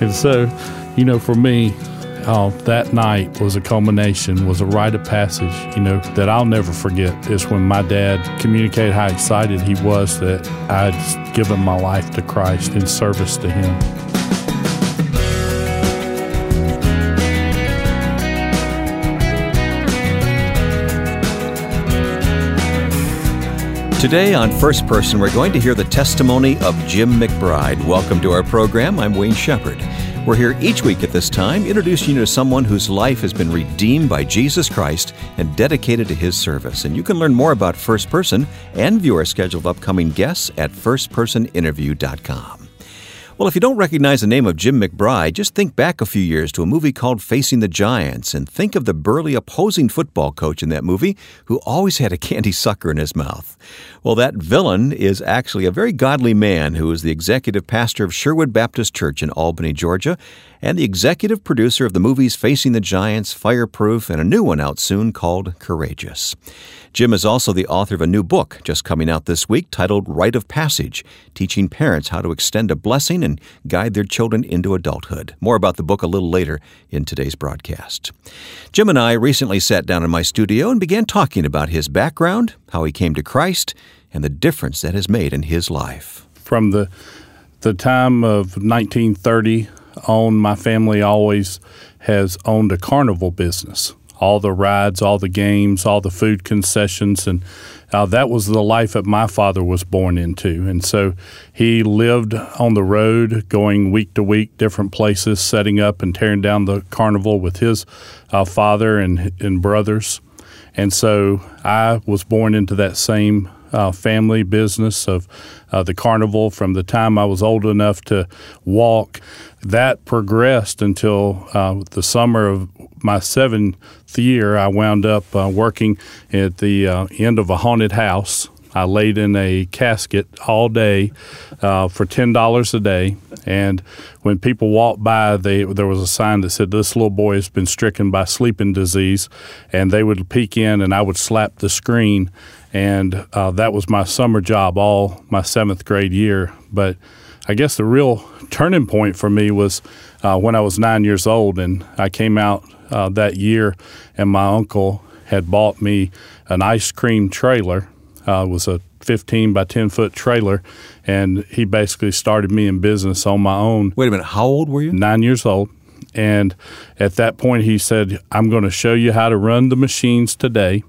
And so, you know, for me, uh, that night was a culmination, was a rite of passage, you know, that I'll never forget. Is when my dad communicated how excited he was that I'd given my life to Christ in service to Him. Today on First Person, we're going to hear the testimony of Jim McBride. Welcome to our program. I'm Wayne Shepherd. We're here each week at this time, introducing you to someone whose life has been redeemed by Jesus Christ and dedicated to his service. And you can learn more about First Person and view our schedule of upcoming guests at firstpersoninterview.com. Well, if you don't recognize the name of Jim McBride, just think back a few years to a movie called Facing the Giants and think of the burly opposing football coach in that movie who always had a candy sucker in his mouth. Well, that villain is actually a very godly man who is the executive pastor of Sherwood Baptist Church in Albany, Georgia, and the executive producer of the movies Facing the Giants, Fireproof, and a new one out soon called Courageous. Jim is also the author of a new book just coming out this week titled Rite of Passage, teaching parents how to extend a blessing and guide their children into adulthood. More about the book a little later in today's broadcast. Jim and I recently sat down in my studio and began talking about his background, how he came to Christ, and the difference that has made in his life. From the the time of 1930 on, my family always has owned a carnival business all the rides, all the games, all the food concessions, and uh, that was the life that my father was born into. And so he lived on the road, going week to week, different places, setting up and tearing down the carnival with his uh, father and and brothers. And so I was born into that same uh, family business of uh, the carnival from the time I was old enough to walk. That progressed until uh, the summer of my seventh year. I wound up uh, working at the uh, end of a haunted house. I laid in a casket all day uh, for ten dollars a day, and when people walked by, they, there was a sign that said, "This little boy has been stricken by sleeping disease," and they would peek in, and I would slap the screen, and uh, that was my summer job all my seventh grade year. But I guess the real turning point for me was uh, when I was nine years old, and I came out uh, that year, and my uncle had bought me an ice cream trailer. Uh, was a 15 by 10 foot trailer, and he basically started me in business on my own. Wait a minute, how old were you? Nine years old. And at that point, he said, I'm going to show you how to run the machines today,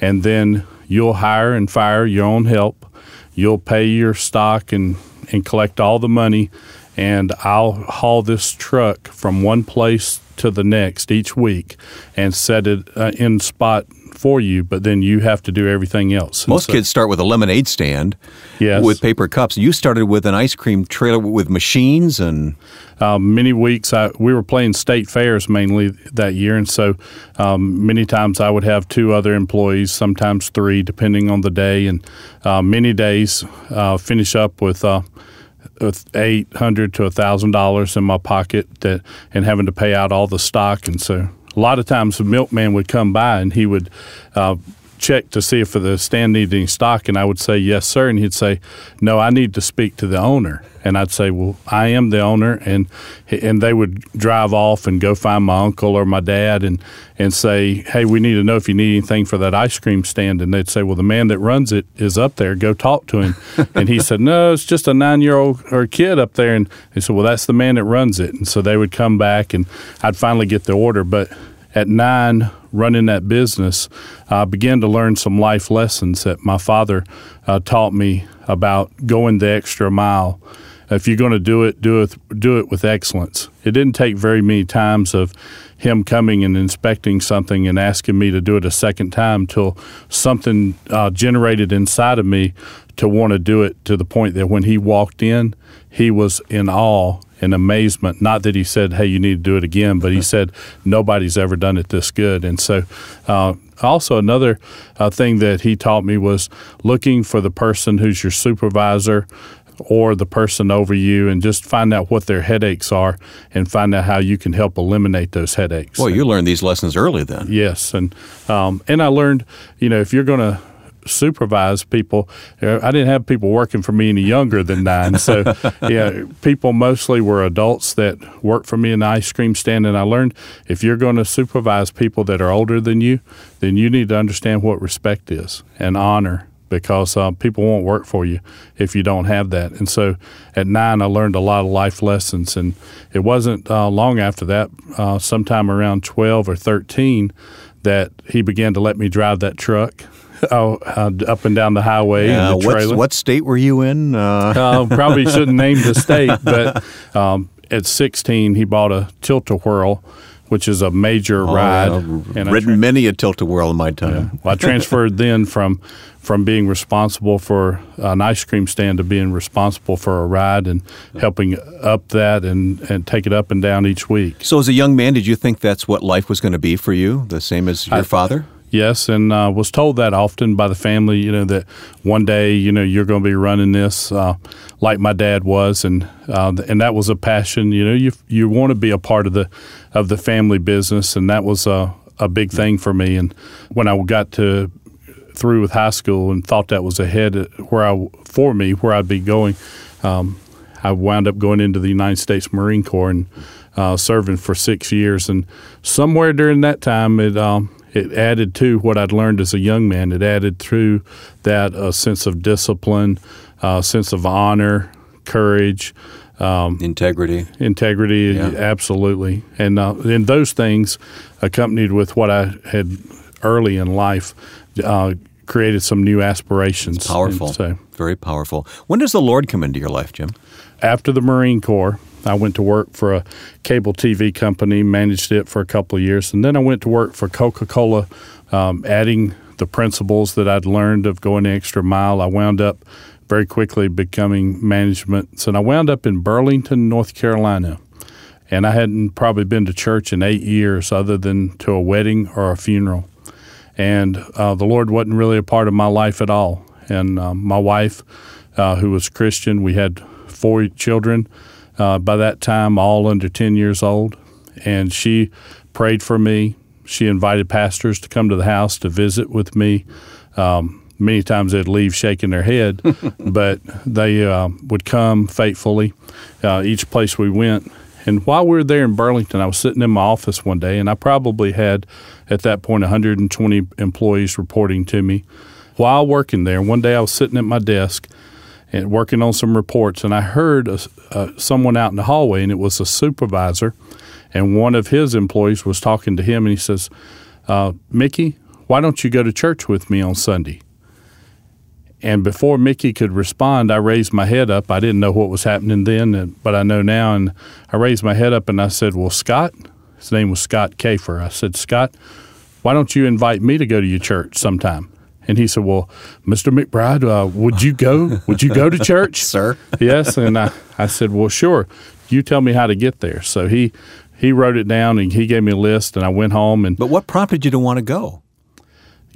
and then you'll hire and fire your own help. You'll pay your stock and, and collect all the money, and I'll haul this truck from one place to the next each week and set it uh, in spot for you, but then you have to do everything else. Most so, kids start with a lemonade stand yes. with paper cups. You started with an ice cream trailer with machines and. Um, many weeks I, we were playing state fairs mainly that year, and so um, many times I would have two other employees, sometimes three, depending on the day, and uh, many days uh, finish up with uh, eight hundred to a thousand dollars in my pocket that, and having to pay out all the stock. And so a lot of times the milkman would come by and he would uh, check to see if the stand needed any stock, and I would say yes, sir, and he'd say, no, I need to speak to the owner, and I'd say, well, I am the owner, and and they would drive off and go find my uncle or my dad and and say, hey, we need to know if you need anything for that ice cream stand, and they'd say, well, the man that runs it is up there, go talk to him, and he said, no, it's just a nine year old or kid up there, and they said, well, that's the man that runs it, and so they would come back, and I'd finally get the order, but at nine running that business, I began to learn some life lessons that my father uh, taught me about going the extra mile. If you're going to do it, do it, do it with excellence. It didn't take very many times of him coming and inspecting something and asking me to do it a second time till something uh, generated inside of me to want to do it to the point that when he walked in, he was in awe in amazement. Not that he said, "Hey, you need to do it again," but he said, "Nobody's ever done it this good." And so, uh, also another uh, thing that he taught me was looking for the person who's your supervisor or the person over you and just find out what their headaches are and find out how you can help eliminate those headaches. Well, you learned these lessons early then. Yes, and um, and I learned, you know, if you're going to supervise people. I didn't have people working for me any younger than nine. So, yeah, people mostly were adults that worked for me in the ice cream stand. And I learned if you're going to supervise people that are older than you, then you need to understand what respect is and honor because uh, people won't work for you if you don't have that. And so at nine, I learned a lot of life lessons. And it wasn't uh, long after that, uh, sometime around 12 or 13, that he began to let me drive that truck. Oh, uh, up and down the highway. What's, what state were you in? Uh, probably shouldn't name the state, but um, at 16, he bought a tilt-a-whirl which is a major oh, ride. Yeah. And ridden tra- many a tilt-a-whirl in my time. Yeah. Well, I transferred then from from being responsible for an ice cream stand to being responsible for a ride and helping up that and, and take it up and down each week. So, as a young man, did you think that's what life was going to be for you, the same as your I, father? Yes, and uh, was told that often by the family. You know that one day, you know, you're going to be running this uh, like my dad was, and uh, and that was a passion. You know, you you want to be a part of the of the family business, and that was a a big thing for me. And when I got to through with high school and thought that was ahead where I for me where I'd be going. Um, I wound up going into the United States Marine Corps and uh, serving for six years. And somewhere during that time, it um, it added to what I'd learned as a young man. It added to that a sense of discipline, a sense of honor, courage. Um, integrity, integrity, yeah. absolutely, and uh, and those things, accompanied with what I had early in life, uh, created some new aspirations. It's powerful. So, Very powerful. When does the Lord come into your life, Jim? After the Marine Corps, I went to work for a cable TV company, managed it for a couple of years, and then I went to work for Coca Cola, um, adding the principles that I'd learned of going the extra mile. I wound up very quickly becoming management. So I wound up in Burlington, North Carolina. And I hadn't probably been to church in eight years other than to a wedding or a funeral and uh, the Lord wasn't really a part of my life at all. And uh, my wife, uh, who was Christian, we had four children uh, by that time, all under 10 years old. And she prayed for me. She invited pastors to come to the house to visit with me. Um, many times they'd leave shaking their head, but they uh, would come faithfully uh, each place we went. And while we were there in Burlington, I was sitting in my office one day, and I probably had at that point 120 employees reporting to me. While working there, one day I was sitting at my desk and working on some reports, and I heard a, someone out in the hallway, and it was a supervisor, and one of his employees was talking to him, and he says, uh, "Mickey, why don't you go to church with me on Sunday?" And before Mickey could respond, I raised my head up. I didn't know what was happening then, but I know now. And I raised my head up and I said, Well, Scott, his name was Scott Kafer. I said, Scott, why don't you invite me to go to your church sometime? And he said, Well, Mr. McBride, uh, would you go? Would you go to church? Sir? Yes. And I, I said, Well, sure. You tell me how to get there. So he, he wrote it down and he gave me a list, and I went home. And But what prompted you to want to go?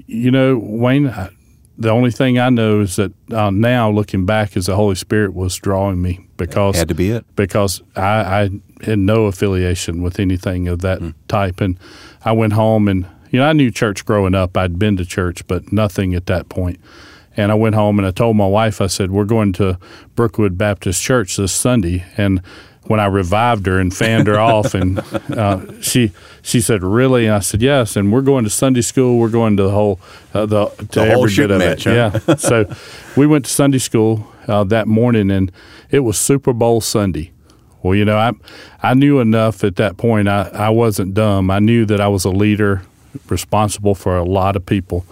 You know, Wayne, the only thing I know is that uh, now looking back, is the Holy Spirit was drawing me because had to be it because I, I had no affiliation with anything of that mm. type, and I went home and you know I knew church growing up. I'd been to church, but nothing at that point. And I went home and I told my wife, I said, "We're going to Brookwood Baptist Church this Sunday," and when I revived her and fanned her off, and uh, she she said, "Really?" And I said, "Yes." And we're going to Sunday school. We're going to the whole uh, the to the every bit of match, it. Huh? Yeah. so we went to Sunday school uh, that morning, and it was Super Bowl Sunday. Well, you know, I I knew enough at that point. I, I wasn't dumb. I knew that I was a leader, responsible for a lot of people.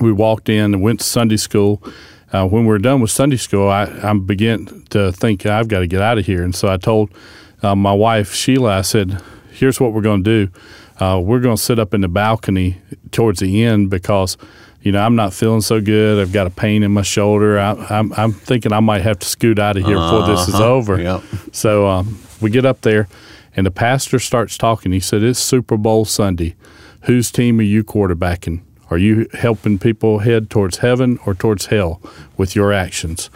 We walked in and went to Sunday school uh, when we were done with Sunday school, I, I began to think I've got to get out of here. And so I told uh, my wife Sheila, I said, "Here's what we're going to do. Uh, we're going to sit up in the balcony towards the end because." You know, I'm not feeling so good. I've got a pain in my shoulder. I, am I'm, I'm thinking I might have to scoot out of here uh-huh. before this is uh-huh. over. Yep. So um, we get up there, and the pastor starts talking. He said, "It's Super Bowl Sunday. Whose team are you quarterbacking?" Are you helping people head towards heaven or towards hell with your actions?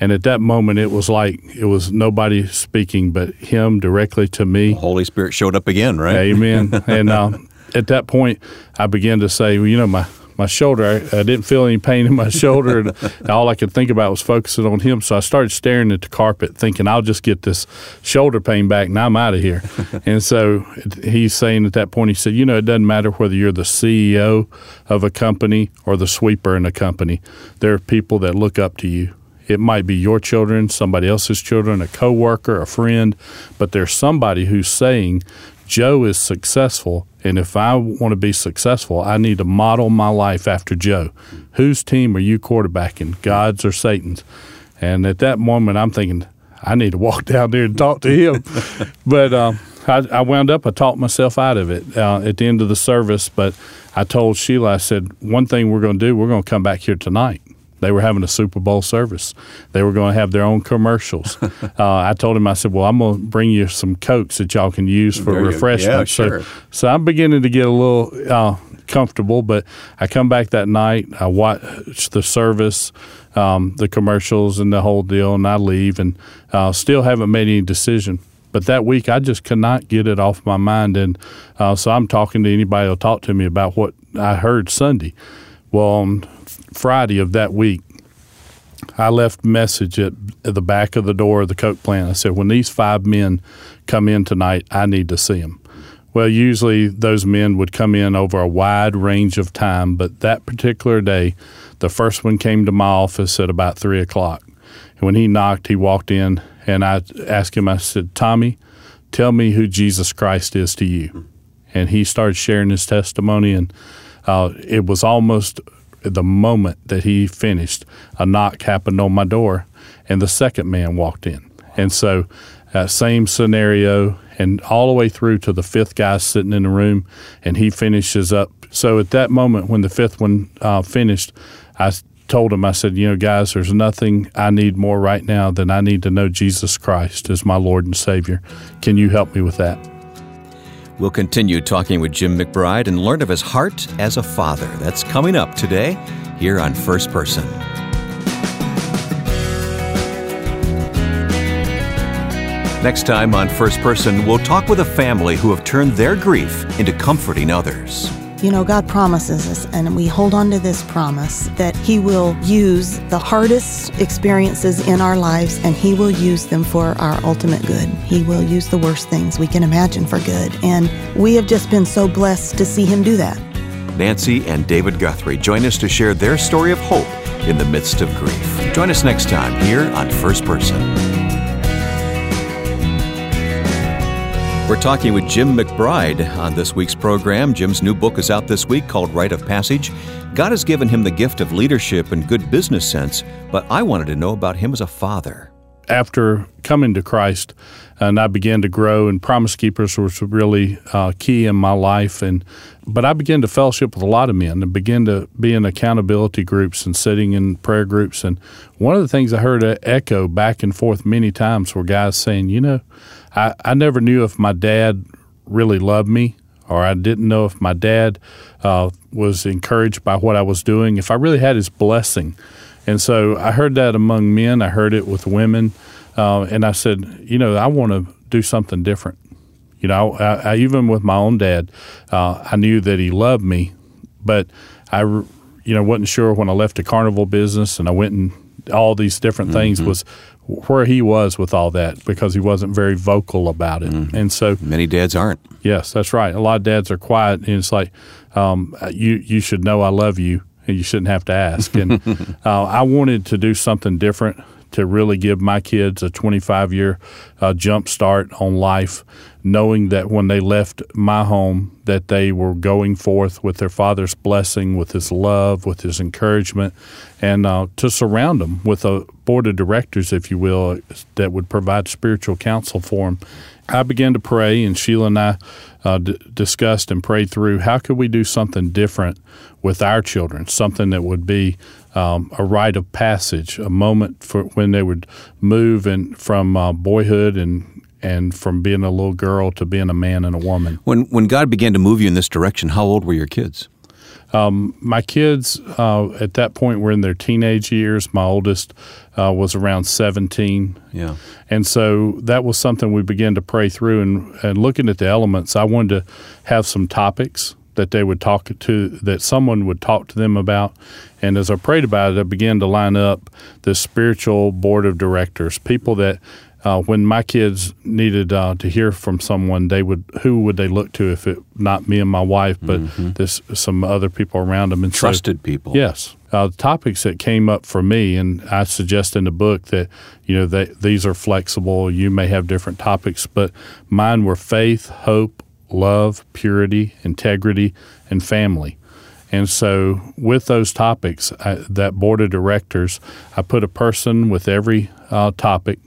And at that moment, it was like it was nobody speaking but Him directly to me. The Holy Spirit showed up again, right? Amen. and uh, at that point, I began to say, well, you know, my my shoulder. I, I, didn't feel any pain in my shoulder, and all I could think about was focusing on him. So I started staring at the carpet, thinking, "I'll just get this shoulder pain back, and I'm out of here." and so he's saying at that point, he said, "You know, it doesn't matter whether you're the CEO of a company or the sweeper in a company. There are people that look up to you." It might be your children, somebody else's children, a coworker, a friend, but there's somebody who's saying, Joe is successful, and if I want to be successful, I need to model my life after Joe. Whose team are you quarterbacking, God's or Satan's? And at that moment, I'm thinking, I need to walk down there and talk to him. but um, I, I, wound up, I talked myself out of it uh, at the end of the service. But I told Sheila, I said, one thing we're going to do, we're going to come back here tonight. They were having a Super Bowl service. They were going to have their own commercials. uh, I told him, I said, "Well, I'm going to bring you some cokes that y'all can use for refreshments." Yeah, sure. So, so I'm beginning to get a little uh, comfortable. But I come back that night. I watch the service, um, the commercials, and the whole deal, and I leave, and uh, still haven't made any decision. But that week, I just could not get it off my mind, and uh, so I'm talking to anybody who'll talk to me about what I heard Sunday. Well, on Friday of that week, I left message at, at, the back of the door of the Coke plant. I said, when these five men come in tonight, I need to see them. Well, usually those men would come in over a wide range of time, but that particular day, the first one came to my office at about three o'clock. And when he knocked, he walked in, and I asked him, I said, Tommy, tell me who Jesus Christ is to you. And he started sharing his testimony, and uh, it was almost the moment that he finished, a knock happened on my door, and the second man walked in. And so, uh, same scenario, and all the way through to the fifth guy sitting in the room, and he finishes up. So, at that moment, when the fifth one uh, finished, I told him, I said, You know, guys, there's nothing I need more right now than I need to know Jesus Christ as my Lord and Savior. Can you help me with that? We'll continue talking with Jim McBride and learn of his heart as a father. That's coming up today here on First Person. Next time on First Person, we'll talk with a family who have turned their grief into comforting others. You know, God promises us, and we hold on to this promise that He will use the hardest experiences in our lives and He will use them for our ultimate good. He will use the worst things we can imagine for good. And we have just been so blessed to see Him do that. Nancy and David Guthrie join us to share their story of hope in the midst of grief. Join us next time here on First Person. We're talking with Jim McBride on this week's program. Jim's new book is out this week called Rite of Passage. God has given him the gift of leadership and good business sense, but I wanted to know about him as a father. After coming to Christ, and I began to grow, and Promise Keepers was really uh, key in my life. And but I began to fellowship with a lot of men, and began to be in accountability groups and sitting in prayer groups. And one of the things I heard echo back and forth many times were guys saying, you know, I, I never knew if my dad really loved me or I didn't know if my dad uh, was encouraged by what I was doing, if I really had his blessing. And so I heard that among men, I heard it with women, uh, and I said, you know, I want to do something different. You know, I, I, even with my own dad, uh, I knew that he loved me, but I, you know, wasn't sure when I left the carnival business and I went and all these different things mm-hmm. was where he was with all that because he wasn't very vocal about it. Mm. And so many dads aren't. Yes, that's right. A lot of dads are quiet, and it's like um, you you should know I love you, and you shouldn't have to ask. And uh, I wanted to do something different to really give my kids a 25 year uh, jump start on life knowing that when they left my home that they were going forth with their father's blessing with his love with his encouragement and uh, to surround them with a board of directors if you will that would provide spiritual counsel for them i began to pray and sheila and i uh, d- discussed and prayed through how could we do something different with our children? Something that would be um, a rite of passage, a moment for when they would move and from uh, boyhood and and from being a little girl to being a man and a woman. When when God began to move you in this direction, how old were your kids? Um, my kids uh, at that point were in their teenage years. My oldest uh, was around 17. Yeah. And so that was something we began to pray through and, and looking at the elements. I wanted to have some topics that they would talk to, that someone would talk to them about. And as I prayed about it, I began to line up the spiritual board of directors, people that uh, when my kids needed uh, to hear from someone, they would who would they look to if it not me and my wife, but mm-hmm. this some other people around them and trusted so, people. Yes, uh, topics that came up for me, and I suggest in the book that you know that these are flexible. You may have different topics, but mine were faith, hope, love, purity, integrity, and family. And so, with those topics, I, that board of directors, I put a person with every uh, topic,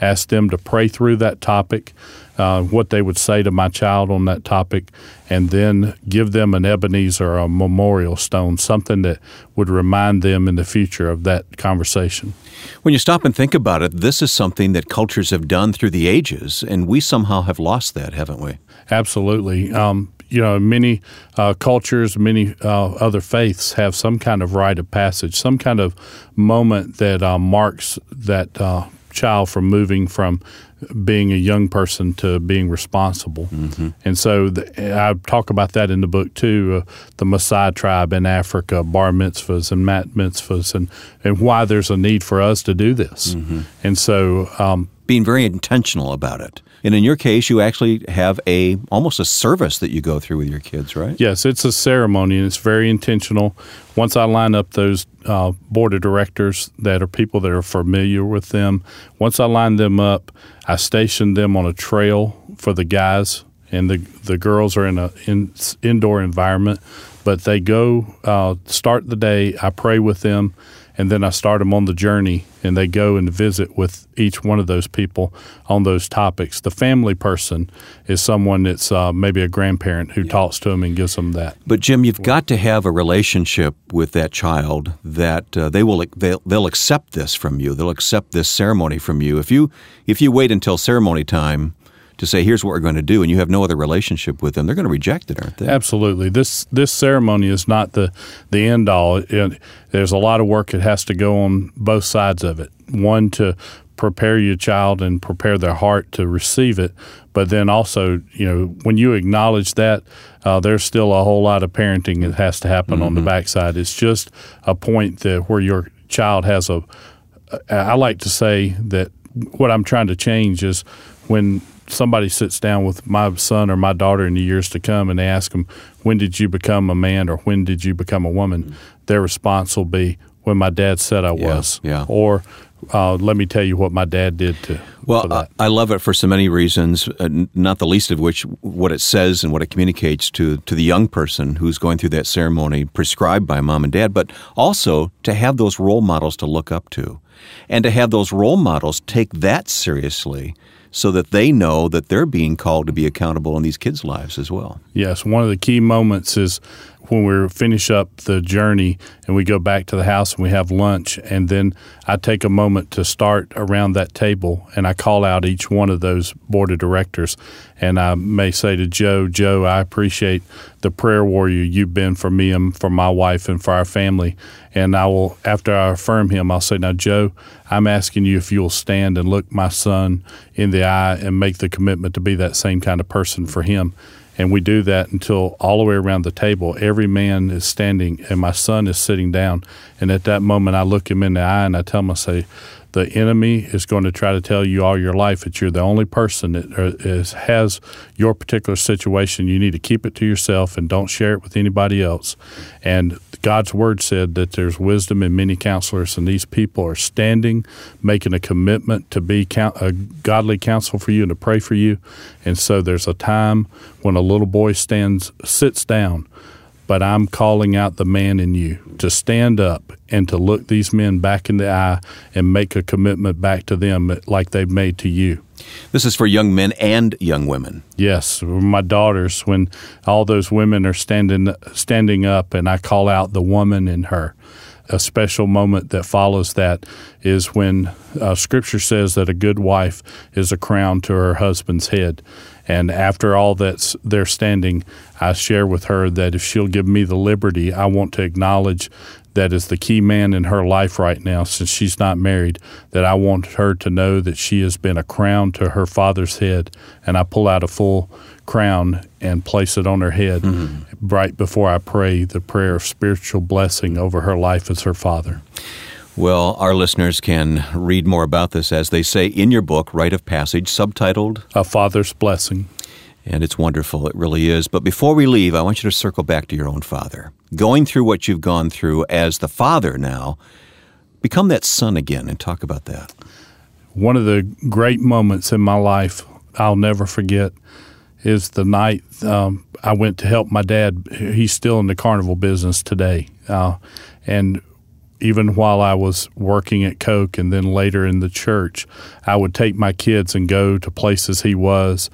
asked them to pray through that topic, uh, what they would say to my child on that topic, and then give them an Ebenezer or a memorial stone, something that would remind them in the future of that conversation. When you stop and think about it, this is something that cultures have done through the ages, and we somehow have lost that, haven't we? Absolutely. Um, you know, many uh, cultures, many uh, other faiths have some kind of rite of passage, some kind of moment that uh, marks that uh, child from moving from being a young person to being responsible. Mm-hmm. And so the, I talk about that in the book too uh, the Maasai tribe in Africa, bar mitzvahs and bat mitzvahs, and, and why there's a need for us to do this. Mm-hmm. And so, um, being very intentional about it. And in your case, you actually have a almost a service that you go through with your kids, right? Yes, it's a ceremony and it's very intentional. Once I line up those uh, board of directors that are people that are familiar with them, once I line them up, I station them on a trail for the guys, and the the girls are in a in, indoor environment. But they go uh, start the day. I pray with them and then I start them on the journey, and they go and visit with each one of those people on those topics. The family person is someone that's uh, maybe a grandparent who yeah. talks to them and gives them that. But Jim, you've got to have a relationship with that child that uh, they will they'll, they'll accept this from you. They'll accept this ceremony from you. If you if you wait until ceremony time to say, here's what we're going to do, and you have no other relationship with them, they're going to reject it, aren't they? Absolutely. This this ceremony is not the, the end all. It, there's a lot of work that has to go on both sides of it. One, to prepare your child and prepare their heart to receive it. But then also, you know, when you acknowledge that, uh, there's still a whole lot of parenting that has to happen mm-hmm. on the mm-hmm. backside. It's just a point that where your child has a. I like to say that what I'm trying to change is when somebody sits down with my son or my daughter in the years to come and they ask them, when did you become a man or when did you become a woman? Mm-hmm. Their response will be, when my dad said I was. Yeah. Or uh, let me tell you what my dad did to. Well, I, I love it for so many reasons, uh, not the least of which what it says and what it communicates to to the young person who's going through that ceremony prescribed by mom and dad, but also to have those role models to look up to, and to have those role models take that seriously so that they know that they're being called to be accountable in these kids' lives as well. Yes, one of the key moments is when we finish up the journey and we go back to the house and we have lunch and then I take a moment to start around that table and I call out each one of those board of directors and I may say to Joe, Joe, I appreciate the prayer warrior you've been for me and for my wife and for our family. And I will, after I affirm him, I'll say, Now, Joe, I'm asking you if you'll stand and look my son in the eye and make the commitment to be that same kind of person for him. And we do that until all the way around the table, every man is standing and my son is sitting down. And at that moment, I look him in the eye and I tell him, I say, the enemy is going to try to tell you all your life that you're the only person that uh, has your particular situation. You need to keep it to yourself and don't share it with anybody else. And God's word said that there's wisdom in many counselors, and these people are standing, making a commitment to be a godly counsel for you and to pray for you. And so there's a time when a little boy stands, sits down but I'm calling out the man in you to stand up and to look these men back in the eye and make a commitment back to them like they've made to you. This is for young men and young women. Yes, my daughters when all those women are standing standing up and I call out the woman in her. A special moment that follows that is when uh, Scripture says that a good wife is a crown to her husband's head. And after all that's they're standing, I share with her that if she'll give me the liberty, I want to acknowledge that is the key man in her life right now since she's not married that I want her to know that she has been a crown to her father's head and I pull out a full crown and place it on her head mm-hmm. right before I pray the prayer of spiritual blessing over her life as her father. Well, our listeners can read more about this, as they say in your book, Rite of Passage, subtitled A Father's Blessing. And it's wonderful, it really is. But before we leave, I want you to circle back to your own father. Going through what you've gone through as the father now, become that son again and talk about that. One of the great moments in my life I'll never forget is the night um, I went to help my dad. He's still in the carnival business today. Uh, and even while I was working at Coke and then later in the church, I would take my kids and go to places he was,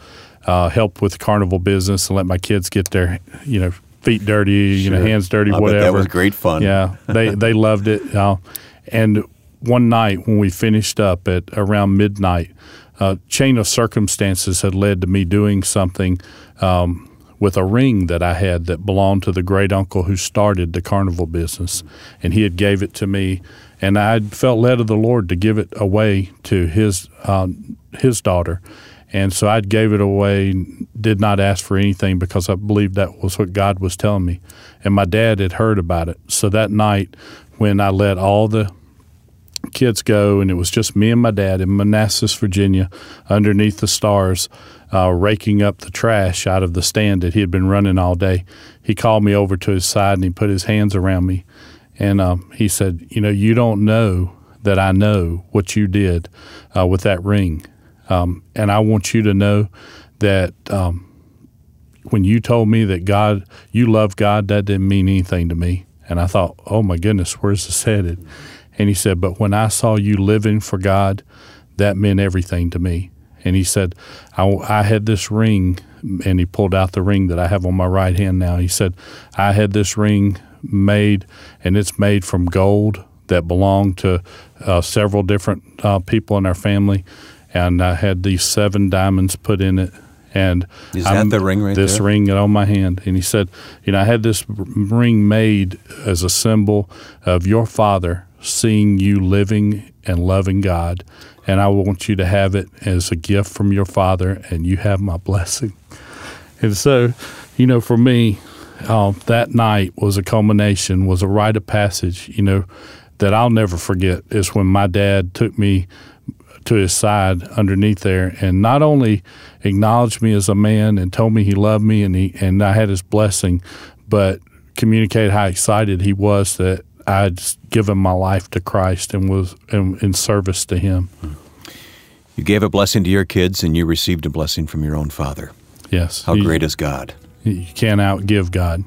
uh, help with the carnival business, and let my kids get their, you know, feet dirty, sure. you know, hands dirty, I whatever. that was great fun. Yeah, they they loved it. Uh, and one night when we finished up at around midnight, a chain of circumstances had led to me doing something. Um, with a ring that I had that belonged to the great uncle who started the carnival business, and he had gave it to me, and I felt led of the Lord to give it away to his uh, his daughter, and so I gave it away, did not ask for anything because I believed that was what God was telling me, and my dad had heard about it. So that night, when I let all the kids go, and it was just me and my dad in Manassas, Virginia, underneath the stars uh, raking up the trash out of the stand that he had been running all day. He called me over to his side and he put his hands around me. And um, he said, You know, you don't know that I know what you did uh, with that ring. Um, and I want you to know that um, when you told me that God, you love God, that didn't mean anything to me. And I thought, oh my goodness, where's this headed? And he said, but when I saw you living for God, that meant everything to me. And he said, I, I had this ring, and he pulled out the ring that I have on my right hand now. He said, I had this ring made, and it's made from gold that belonged to uh, several different uh, people in our family. And I had these seven diamonds put in it. And is that I'm, the ring right there? this there? ring on my hand? And he said, you know, I had this ring made as a symbol of your father seeing you living and loving God and I want you to have it as a gift from your Father, and you have my blessing. And so, you know, for me, uh, that night was a culmination, was a rite of passage, you know, that I'll never forget is when my dad took me to his side underneath there and not only acknowledged me as a man and told me he loved me and he and I had his blessing, but communicated how excited he was that I'd given my life to Christ and was in, in service to Him. You gave a blessing to your kids, and you received a blessing from your own Father. Yes. How you, great is God? You can't outgive God.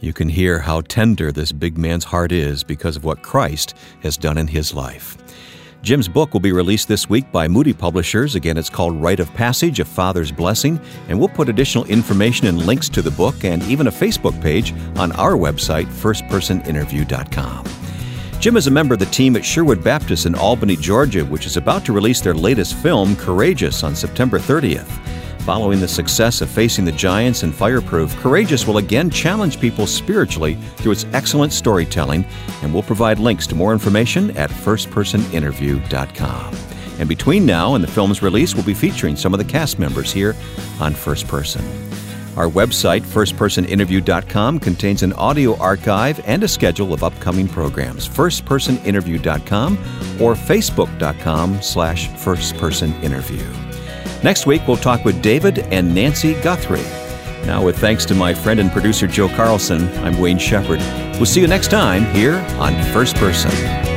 You can hear how tender this big man's heart is because of what Christ has done in his life. Jim's book will be released this week by Moody Publishers. Again, it's called Rite of Passage, A Father's Blessing, and we'll put additional information and links to the book and even a Facebook page on our website, firstpersoninterview.com. Jim is a member of the team at Sherwood Baptist in Albany, Georgia, which is about to release their latest film, Courageous, on September 30th. Following the success of Facing the Giants and Fireproof, Courageous will again challenge people spiritually through its excellent storytelling, and we'll provide links to more information at firstpersoninterview.com. And between now and the film's release, we'll be featuring some of the cast members here on First Person. Our website, firstpersoninterview.com, contains an audio archive and a schedule of upcoming programs. Firstpersoninterview.com or facebook.com slash firstpersoninterview. Next week, we'll talk with David and Nancy Guthrie. Now, with thanks to my friend and producer Joe Carlson, I'm Wayne Shepherd. We'll see you next time here on First Person.